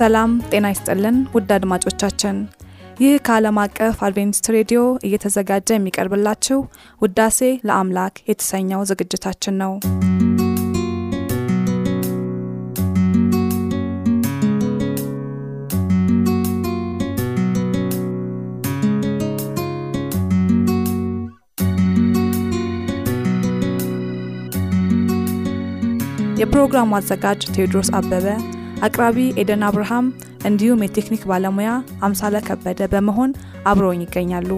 ሰላም ጤና ይስጥልን ውድ አድማጮቻችን፣ ይህ ከዓለም አቀፍ አድቬንቲስት ሬዲዮ እየተዘጋጀ የሚቀርብላችሁ ውዳሴ ለአምላክ የተሰኘው ዝግጅታችን ነው። የፕሮግራሙ አዘጋጅ ቴዎድሮስ አበበ አቅራቢ ኤደን አብርሃም እንዲሁም የቴክኒክ ባለሙያ አምሳለ ከበደ በመሆን አብረውኝ ይገኛሉ።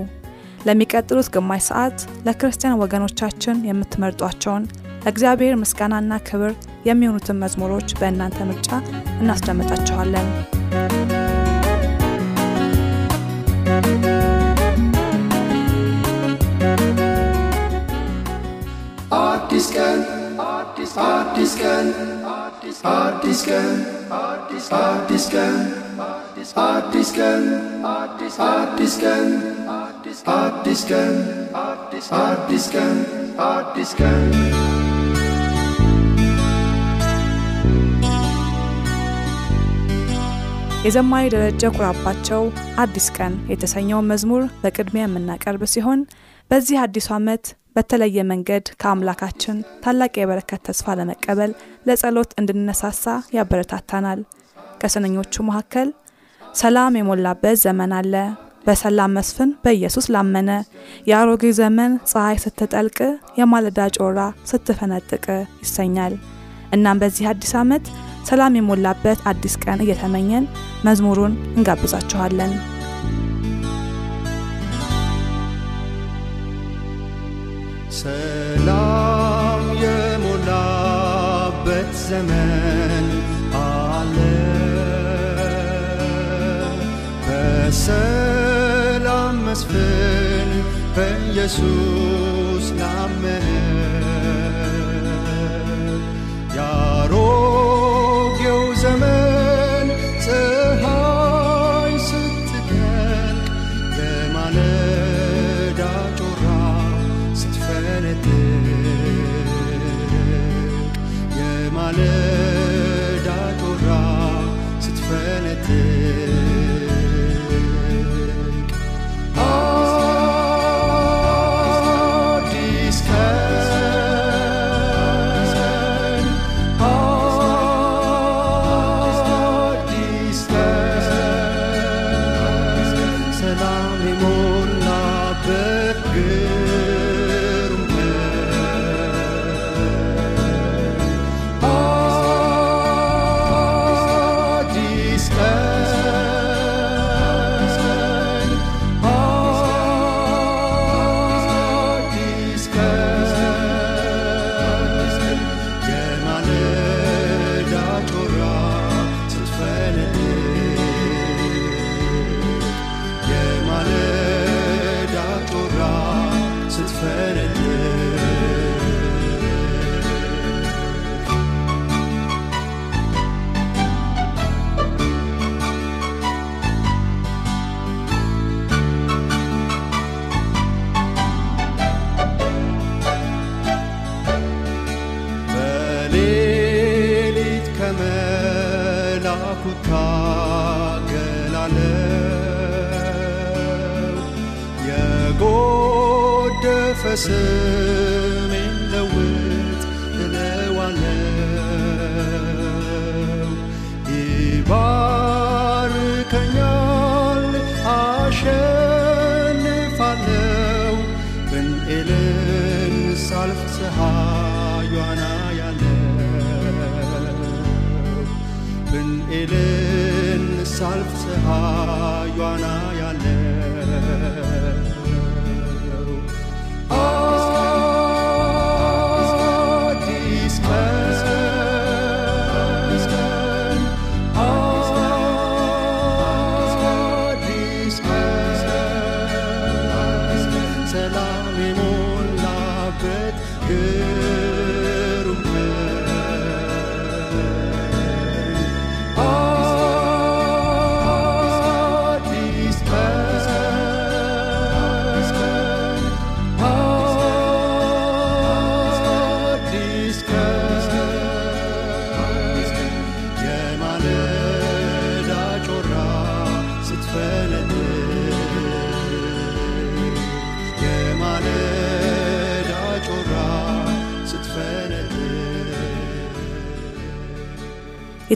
ለሚቀጥሉት ግማሽ ሰዓት ለክርስቲያን ወገኖቻችን የምትመርጧቸውን ለእግዚአብሔር ምስጋናና ክብር የሚሆኑትን መዝሙሮች በእናንተ ምርጫ እናስደምጣችኋለን። አዲስ ቀን አዲስ ቀን የዘማሪ ደረጀ ኩራባቸው አዲስ ቀን የተሰኘውን መዝሙር በቅድሚያ የምናቀርብ ሲሆን በዚህ አዲሱ ዓመት በተለየ መንገድ ከአምላካችን ታላቅ የበረከት ተስፋ ለመቀበል ለጸሎት እንድንነሳሳ ያበረታታናል። ከስንኞቹ መካከል ሰላም የሞላበት ዘመን አለ፣ በሰላም መስፍን በኢየሱስ ላመነ፣ የአሮጌ ዘመን ፀሐይ ስትጠልቅ፣ የማለዳ ጮራ ስትፈነጥቅ ይሰኛል። እናም በዚህ አዲስ ዓመት ሰላም የሞላበት አዲስ ቀን እየተመኘን መዝሙሩን እንጋብዛችኋለን። ሰላም የሞላበት ዘመን አለ። በሰላም መስፍን በኢየሱስ ላመነ ያሮጌው m'arrêter.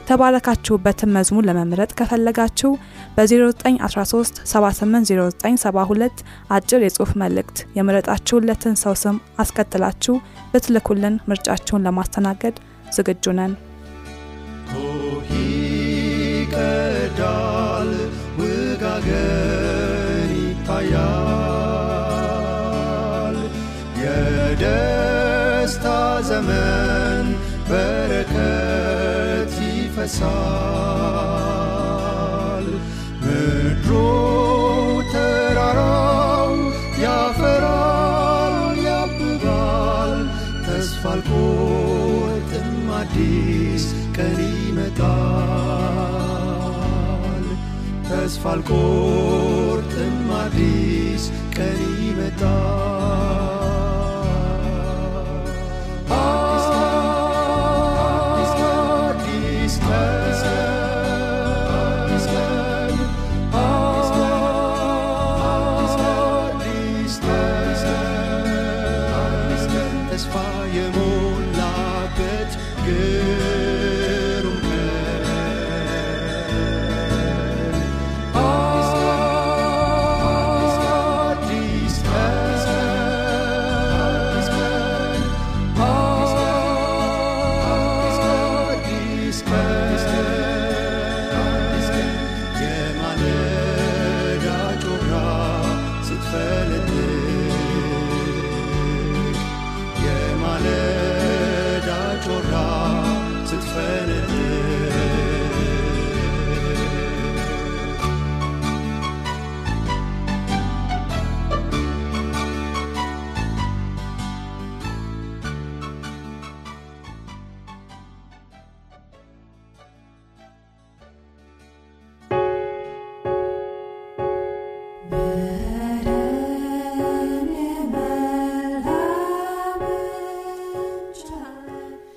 የተባረካችሁበትን መዝሙር ለመምረጥ ከፈለጋችሁ በ0913 780972 አጭር የጽሑፍ መልእክት የመረጣችሁለትን ሰው ስም አስከትላችሁ ብትልኩልን ምርጫችሁን ለማስተናገድ ዝግጁ ነን። ይቀዳል፣ ውጋገን ይታያል። የደስታ ዘመን በረከት ይፈሳል። ምድሩ ተራራው ያፈራል፣ ያብባል። ተስፋ አልቆርጥም፣ አዲስ ቀን ይመጣል። ተስፋ አልቆርጥም፣ አዲስ ቀን ይመጣል።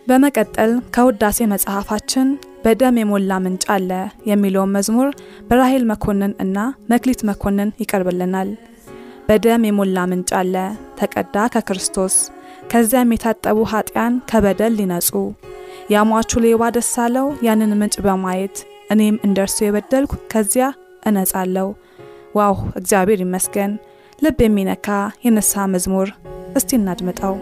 በመቀጠል ከውዳሴ መጽሐፋችን በደም የሞላ ምንጭ አለ የሚለውን መዝሙር በራሄል መኮንን እና መክሊት መኮንን ይቀርብልናል። በደም የሞላ ምንጭ አለ ተቀዳ ከክርስቶስ ከዚያም የታጠቡ ኃጢያን ከበደል ሊነጹ ያሟቹ ሌባ ደስ አለው ያንን ምንጭ በማየት እኔም እንደርሱ የበደልኩ ከዚያ እነጻለሁ። ዋው እግዚአብሔር ይመስገን! ልብ የሚነካ የንስሐ መዝሙር እስቲ እናድምጠው።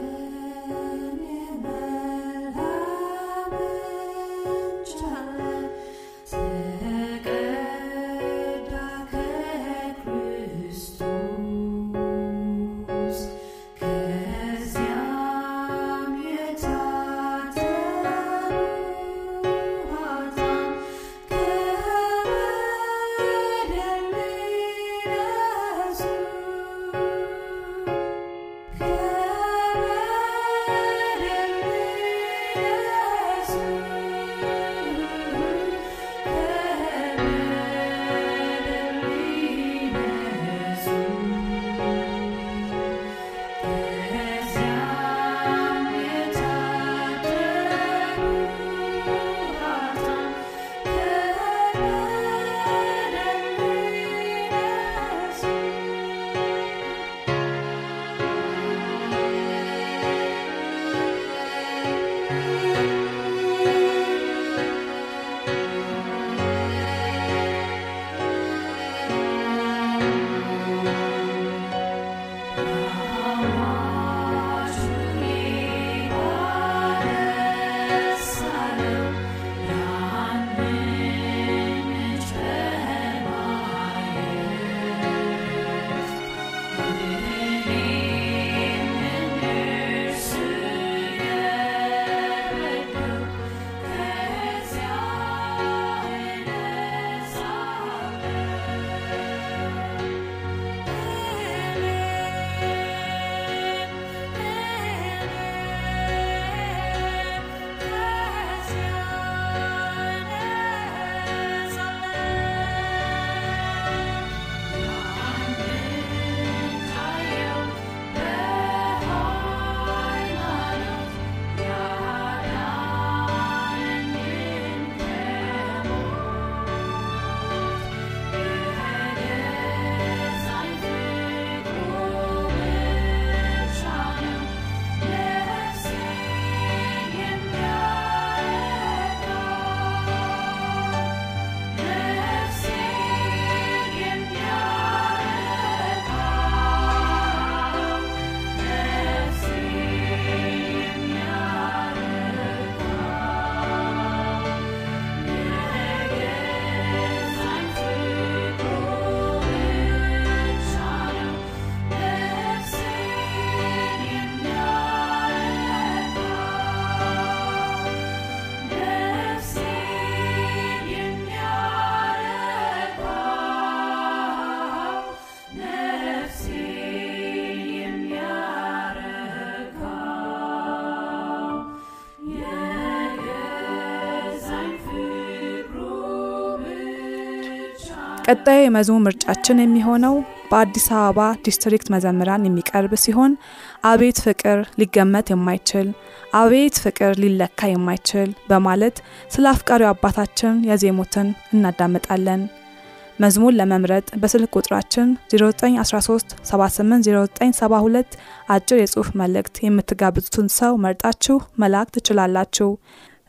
ቀጣዩ የመዝሙር ምርጫችን የሚሆነው በአዲስ አበባ ዲስትሪክት መዘምራን የሚቀርብ ሲሆን አቤት ፍቅር ሊገመት የማይችል አቤት ፍቅር ሊለካ የማይችል በማለት ስለ አፍቃሪው አባታችን የዘመሩትን እናዳምጣለን። መዝሙር ለመምረጥ በስልክ ቁጥራችን 0913 780972 አጭር የጽሑፍ መልእክት የምትጋብዙትን ሰው መርጣችሁ መላክ ትችላላችሁ።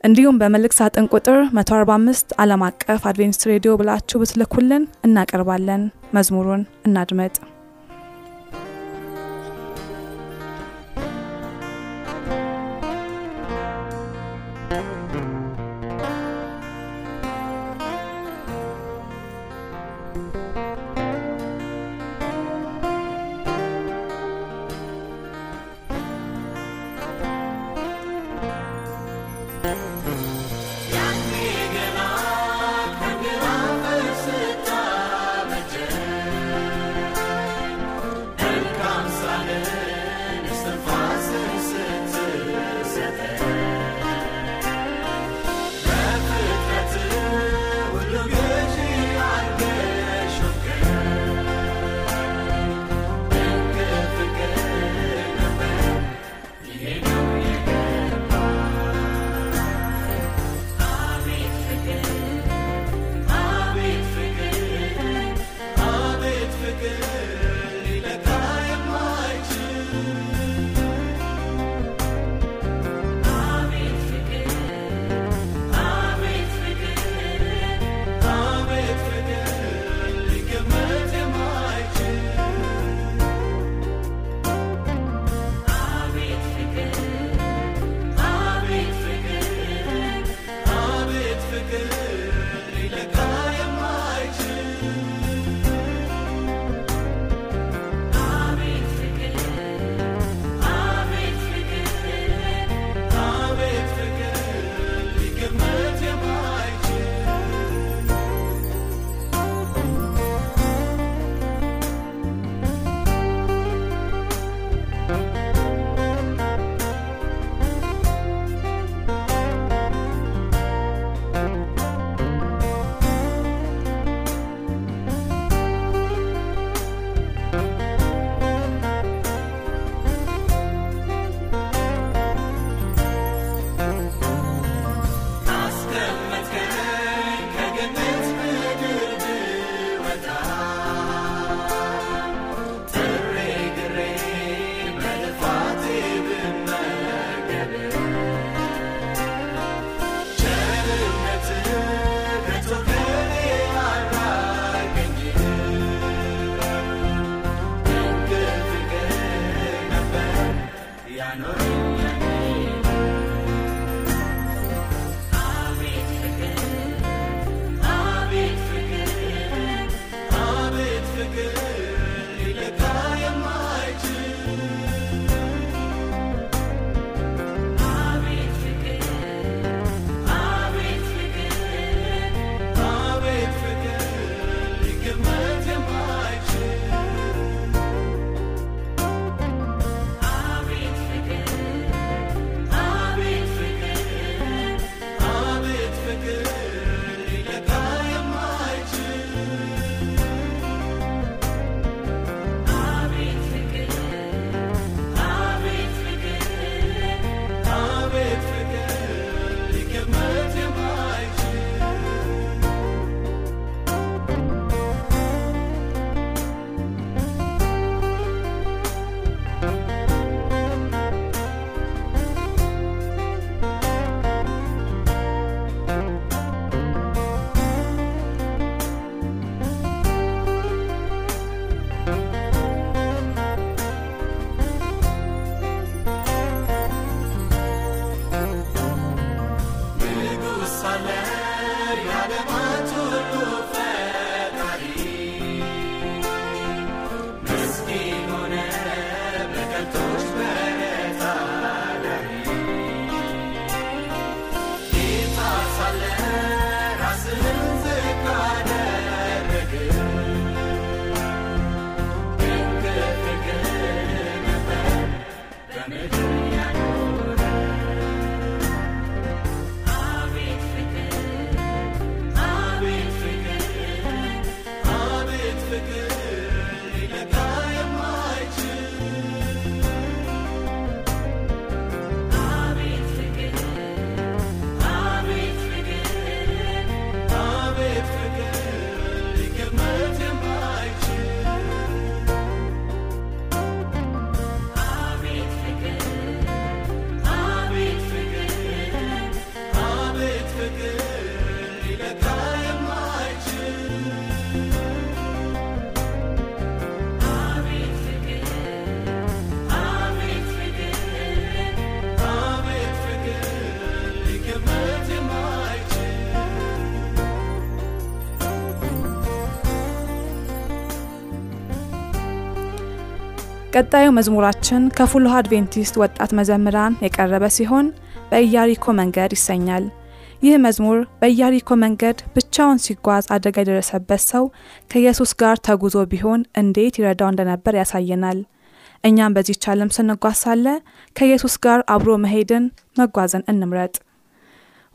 እንዲሁም በመልእክት ሳጥን ቁጥር 145 ዓለም አቀፍ አድቬንቲስት ሬዲዮ ብላችሁ ብትልኩልን እናቀርባለን። መዝሙሩን እናድመጥ። ቀጣዩ መዝሙራችን ከፉልሃ አድቬንቲስት ወጣት መዘምራን የቀረበ ሲሆን በኢያሪኮ መንገድ ይሰኛል። ይህ መዝሙር በኢያሪኮ መንገድ ብቻውን ሲጓዝ አደጋ የደረሰበት ሰው ከኢየሱስ ጋር ተጉዞ ቢሆን እንዴት ይረዳው እንደነበር ያሳየናል። እኛም በዚህች ዓለም ስንጓዝ ሳለ ከኢየሱስ ጋር አብሮ መሄድን መጓዝን እንምረጥ።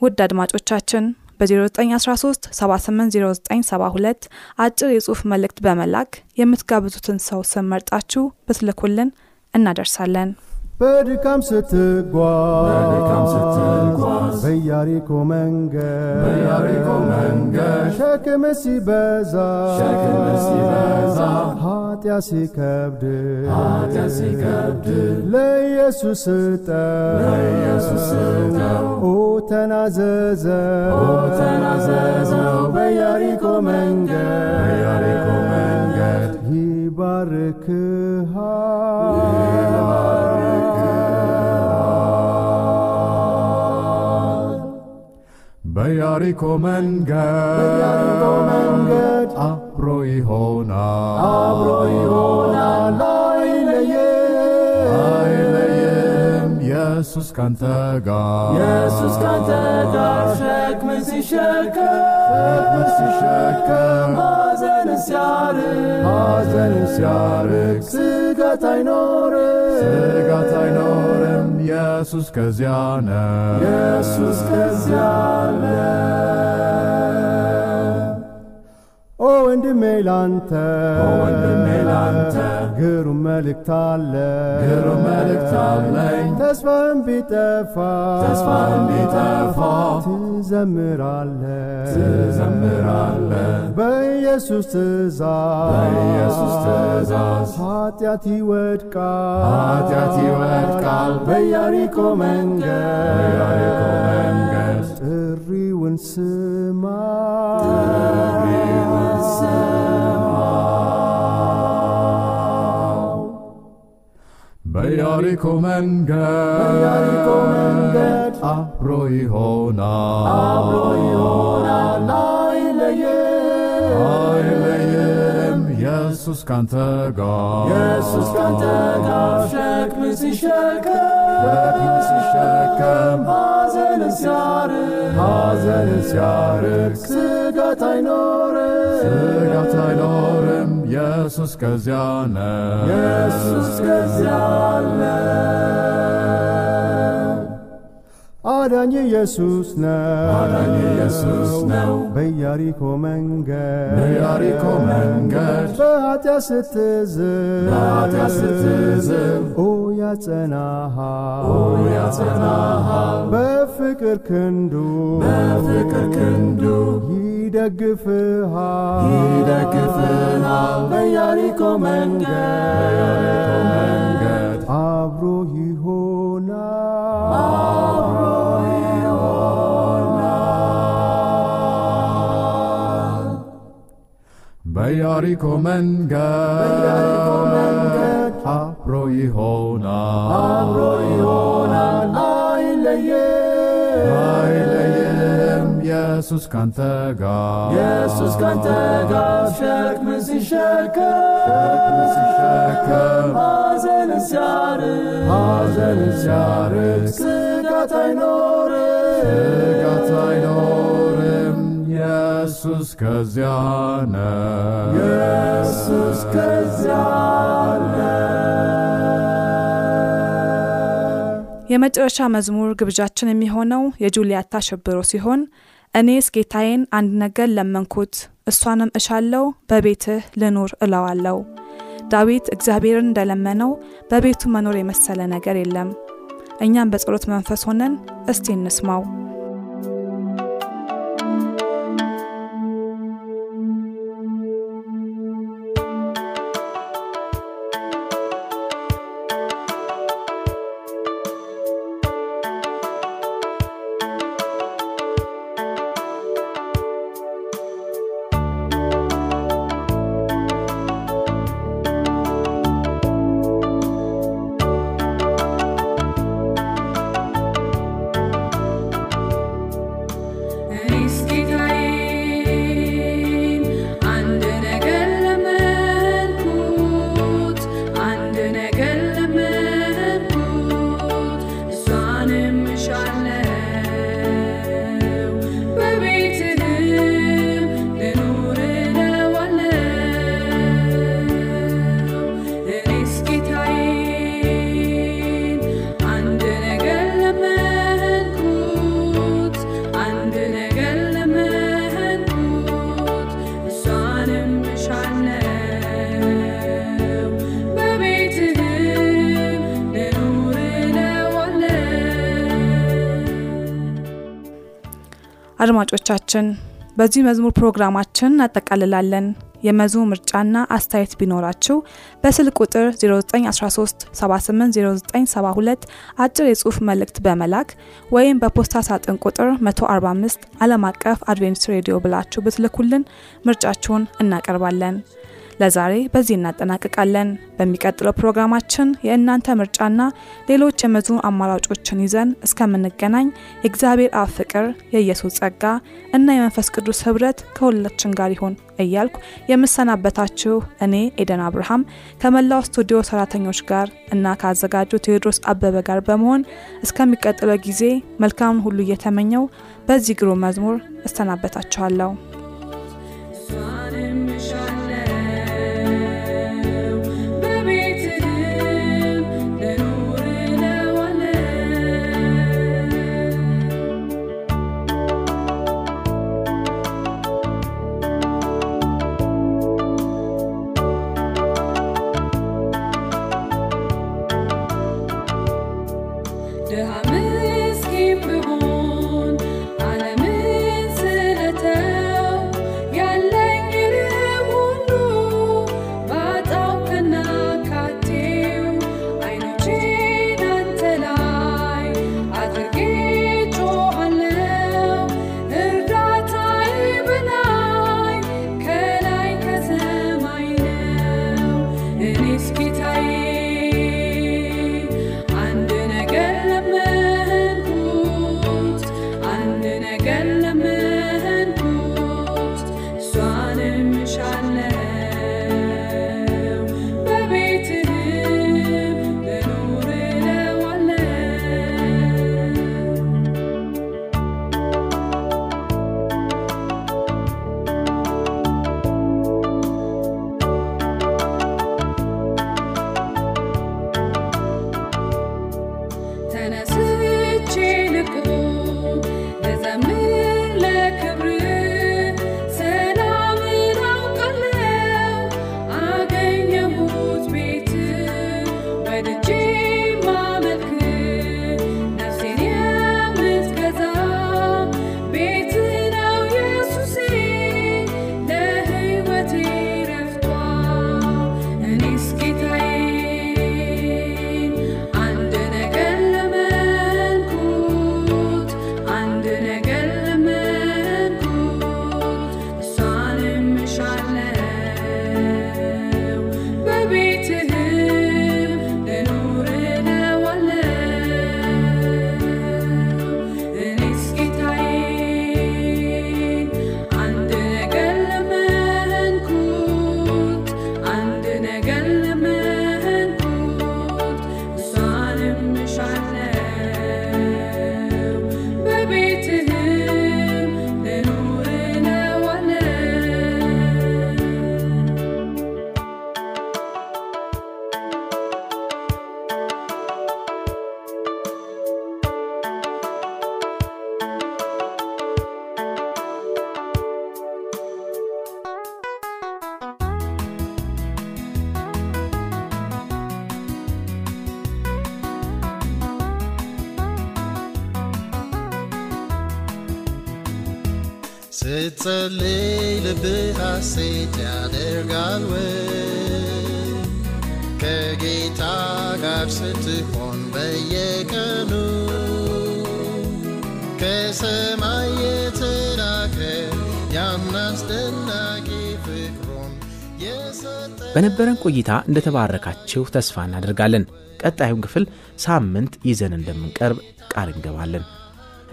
ውድ አድማጮቻችን በ0913 780972 አጭር የጽሑፍ መልእክት በመላክ የምትጋብዙትን ሰው ስም መርጣችሁ ብትልኩልን እናደርሳለን። በድካም ስትጓዝ በድካም ስትጓዝ በኢያሪኮ መንገድ በኢያሪኮ መንገድ ሸክም ሲበዛ ሸክም ሲበዛ ኃጢአት ሲከብድ ኃጢአት ሲከብድ ለኢየሱስ ስጠው ለኢየሱስ ስጠው ኦ ተናዘዘው ኦ ተናዘዘው በኢያሪኮ መንገድ በኢያሪኮ መንገድ ይባርክሃል በኢያሪኮ መንገድ አብሮ ይሆናል። አብሮ ይሆናል። አይለየም። ኢየሱስ ካንተ ጋር ኢየሱስ ካንተ ጋር ሸክም ሲሸከም ሲሸከም ሐዘን ሲያርቅ ሐዘን ሲያርቅ ስጋት አይኖርም ስጋት አይኖርም ኢየሱስ ከዚያ ነው ኢየሱስ ከዚያ ኦ ወንድሜ ላንተ ወንድሜ ላንተ ግሩም መልእክት አለ። ግሩም መልእክት አለኝ። ተስፋም ቢጠፋ ተስፋም ቢጠፋ ትዘምራለ ትዘምራለ በኢየሱስ ትእዛዝ በኢየሱስ ትእዛዝ ኃጢአት ይወድቃል። ኃጢአት ይወድቃል። በኢያሪኮ መንገድ በኢያሪኮ መንገድ ጥሪውን ስማ በኢያሪኮ መንገድ አብሮ ይሆናል አይለይም ኢየሱስ ካንተ ጋር ኢየሱስ ካንተ ጋር ሸክም ሲሸከም ሲሸከም ሲያርቅ ሐዘን ሲያርቅ ስጋት አይኖርም ስጋት አይኖርም ኢየሱስ ከዚያ ነው ኢየሱስ ከዚያ አለ። አዳኝ ኢየሱስ ነው። አዳኝ ኢየሱስ ነው። በኢያሪኮ መንገድ በኢያሪኮ መንገድ በኃጢአት ስትዝል በኃጢአት ስትዝል ኦ ያጸናሃል ኦ ያጸናሃል በፍቅር ክንዱ በፍቅር ክንዱ ይደግፍሃል። ይደግፍሃል በኢያሪኮ መንገድ። በኢያሪኮ መንገድ አብሮ ይሆናል። በኢያሪኮ መንገድ አብሮ ይሆናል። አብሮ ይሆናል። አይለየም ኢየሱስ ካንተ ጋር ኢየሱስ ካንተ ጋር ሸክም ሲሸከም ሲሸከም ሐዘን ሲያርቅ ሐዘን ሲያርቅ ስጋት አይኖርም ስጋት አይኖርም። ኢየሱስ ከዚያ ነው ኢየሱስ ከዚያ የመጨረሻ መዝሙር ግብዣችን የሚሆነው የጁልያታ ሽብሮ ሲሆን እኔስ ጌታዬን አንድ ነገር ለመንኩት፣ እሷንም እሻለው በቤትህ ልኑር እለዋለው። ዳዊት እግዚአብሔርን እንደለመነው በቤቱ መኖር የመሰለ ነገር የለም። እኛም በጸሎት መንፈስ ሆነን እስቲ እንስማው። አድማጮቻችን በዚህ መዝሙር ፕሮግራማችን እናጠቃልላለን። የመዝሙር ምርጫና አስተያየት ቢኖራችሁ በስልክ ቁጥር 0913 780972 አጭር የጽሑፍ መልእክት በመላክ ወይም በፖስታ ሳጥን ቁጥር 145 ዓለም አቀፍ አድቬንቲስት ሬዲዮ ብላችሁ ብትልኩልን ምርጫችሁን እናቀርባለን። ለዛሬ በዚህ እናጠናቅቃለን። በሚቀጥለው ፕሮግራማችን የእናንተ ምርጫና ሌሎች የመዝሙር አማራጮችን ይዘን እስከምንገናኝ የእግዚአብሔር አብ ፍቅር፣ የኢየሱስ ጸጋ እና የመንፈስ ቅዱስ ህብረት ከሁላችን ጋር ይሁን እያልኩ የምሰናበታችሁ እኔ ኤደን አብርሃም ከመላው ስቱዲዮ ሰራተኞች ጋር እና ከአዘጋጁ ቴዎድሮስ አበበ ጋር በመሆን እስከሚቀጥለው ጊዜ መልካምን ሁሉ እየተመኘው በዚህ ግሩም መዝሙር እሰናበታችኋለሁ። ስትጸልይ ልብህ ሐሴት ያደርጋል ወይ? ከጌታ ጋር ስትሆን በየቀኑ ከሰማይ የተላከ ያን አስደናቂ ፍቅሩን የሰጠ በነበረን ቆይታ እንደተባረካችሁ ተስፋ እናደርጋለን። ቀጣዩን ክፍል ሳምንት ይዘን እንደምንቀርብ ቃል እንገባለን።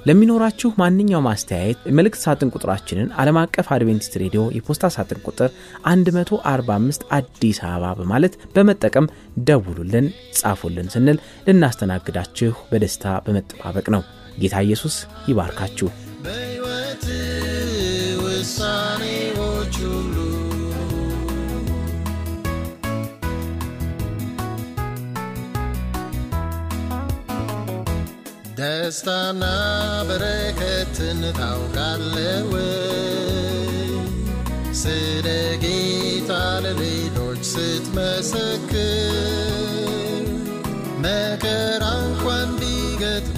ለሚኖራችሁ ማንኛውም አስተያየት መልእክት ሳጥን ቁጥራችንን ዓለም አቀፍ አድቬንቲስት ሬዲዮ የፖስታ ሳጥን ቁጥር 145 አዲስ አበባ በማለት በመጠቀም ደውሉልን፣ ጻፉልን ስንል ልናስተናግዳችሁ በደስታ በመጠባበቅ ነው። ጌታ ኢየሱስ ይባርካችሁ። ደስታና በረከትን ታውቃለህ? ስለ ጌታ ለሌሎች ስትመሰክር መከራ እንኳን ቢገጥምህ